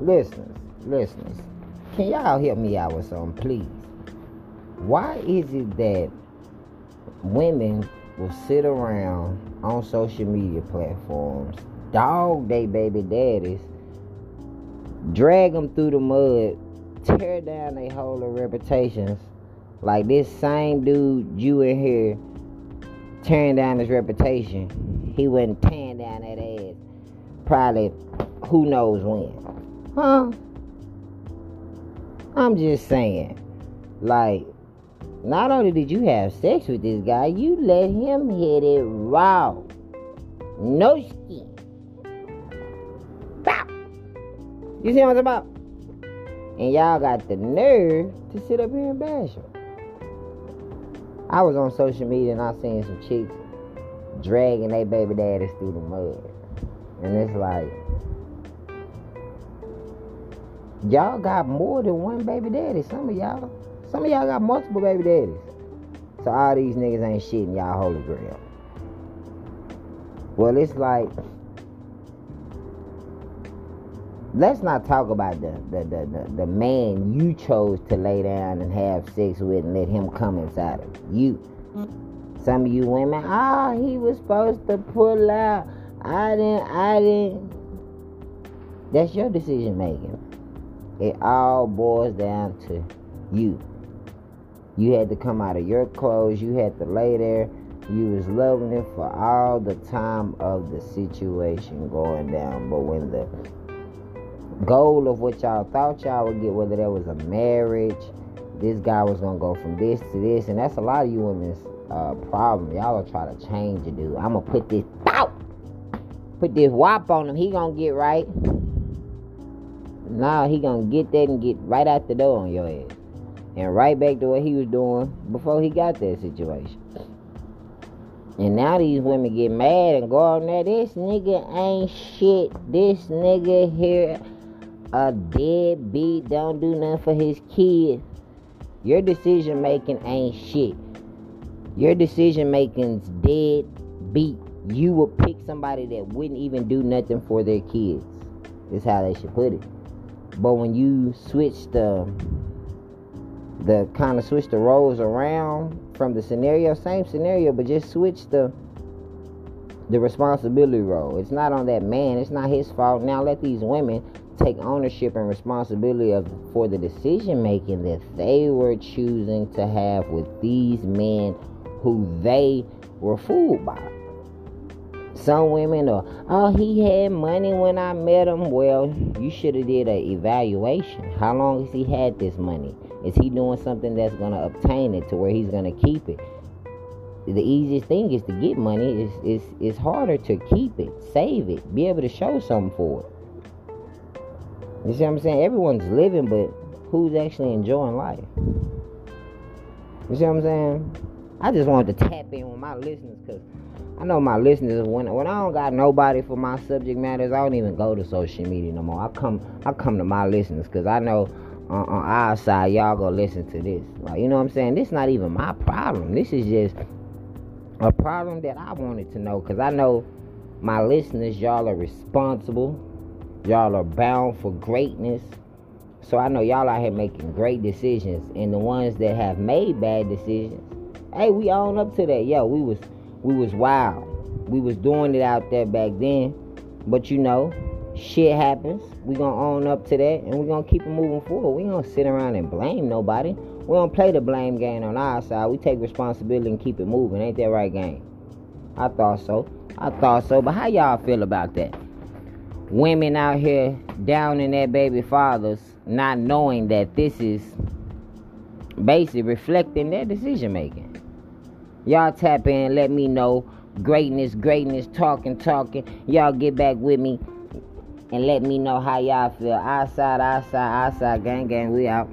listeners, listeners, can y'all help me out with something, please? Why is it that women will sit around on social media platforms, dog they baby daddies, drag them through the mud, tear down their whole reputations, like this same dude you in here tearing down his reputation, he wasn't tearing down that ass probably who knows when. Huh? I'm just saying. Like, not only did you have sex with this guy, you let him hit it raw. No skin. Bow. You see what I'm about? And y'all got the nerve to sit up here and bash him. I was on social media and I seen some chicks dragging their baby daddies through the mud. And it's like, y'all got more than one baby daddy. Some of y'all. Some of y'all got multiple baby daddies. So all these niggas ain't shitting y'all holy grail. Well, it's like, let's not talk about the, the, the, the, the man you chose to lay down and have sex with and let him come inside of you. Some of you women, ah, oh, he was supposed to pull out. I didn't, I didn't. That's your decision making. It all boils down to you. You had to come out of your clothes. You had to lay there. You was loving it for all the time of the situation going down. But when the goal of what y'all thought y'all would get, whether that was a marriage, this guy was gonna go from this to this, and that's a lot of you women's uh, problem. Y'all are trying to change a dude. I'm gonna put this out, put this wop on him. He gonna get right. Now he gonna get that and get right out the door on your ass and right back to what he was doing before he got that situation. And now these women get mad and go on there. This nigga ain't shit. This nigga here a deadbeat, don't do nothing for his kids. Your decision making ain't shit. Your decision making's dead beat. You will pick somebody that wouldn't even do nothing for their kids. Is how they should put it. But when you switch the the kind of switch the roles around from the scenario, same scenario, but just switch the the responsibility role. It's not on that man. It's not his fault. Now let these women take ownership and responsibility of for the decision making that they were choosing to have with these men who they were fooled by. Some women are, oh, he had money when I met him. Well, you should have did an evaluation. How long has he had this money? Is he doing something that's gonna obtain it to where he's gonna keep it? The easiest thing is to get money. It's, it's, it's harder to keep it, save it, be able to show something for it. You see what I'm saying? Everyone's living, but who's actually enjoying life? You see what I'm saying? I just wanted to tap in with my listeners because I know my listeners when when I don't got nobody for my subject matters, I don't even go to social media no more. I come I come to my listeners because I know on, on our side y'all go listen to this. Like you know what I'm saying? This is not even my problem. This is just a problem that I wanted to know because I know my listeners y'all are responsible Y'all are bound for greatness. So I know y'all out here making great decisions. And the ones that have made bad decisions, hey, we own up to that. Yo, we was we was wild. We was doing it out there back then. But you know, shit happens. We gonna own up to that and we gonna keep it moving forward. We gonna sit around and blame nobody. We don't play the blame game on our side. We take responsibility and keep it moving. Ain't that right game? I thought so. I thought so. But how y'all feel about that? women out here down in their baby fathers, not knowing that this is basically reflecting their decision making. Y'all tap in, let me know. Greatness, greatness, talking, talking. Y'all get back with me and let me know how y'all feel. Outside, outside, outside, gang, gang, we out.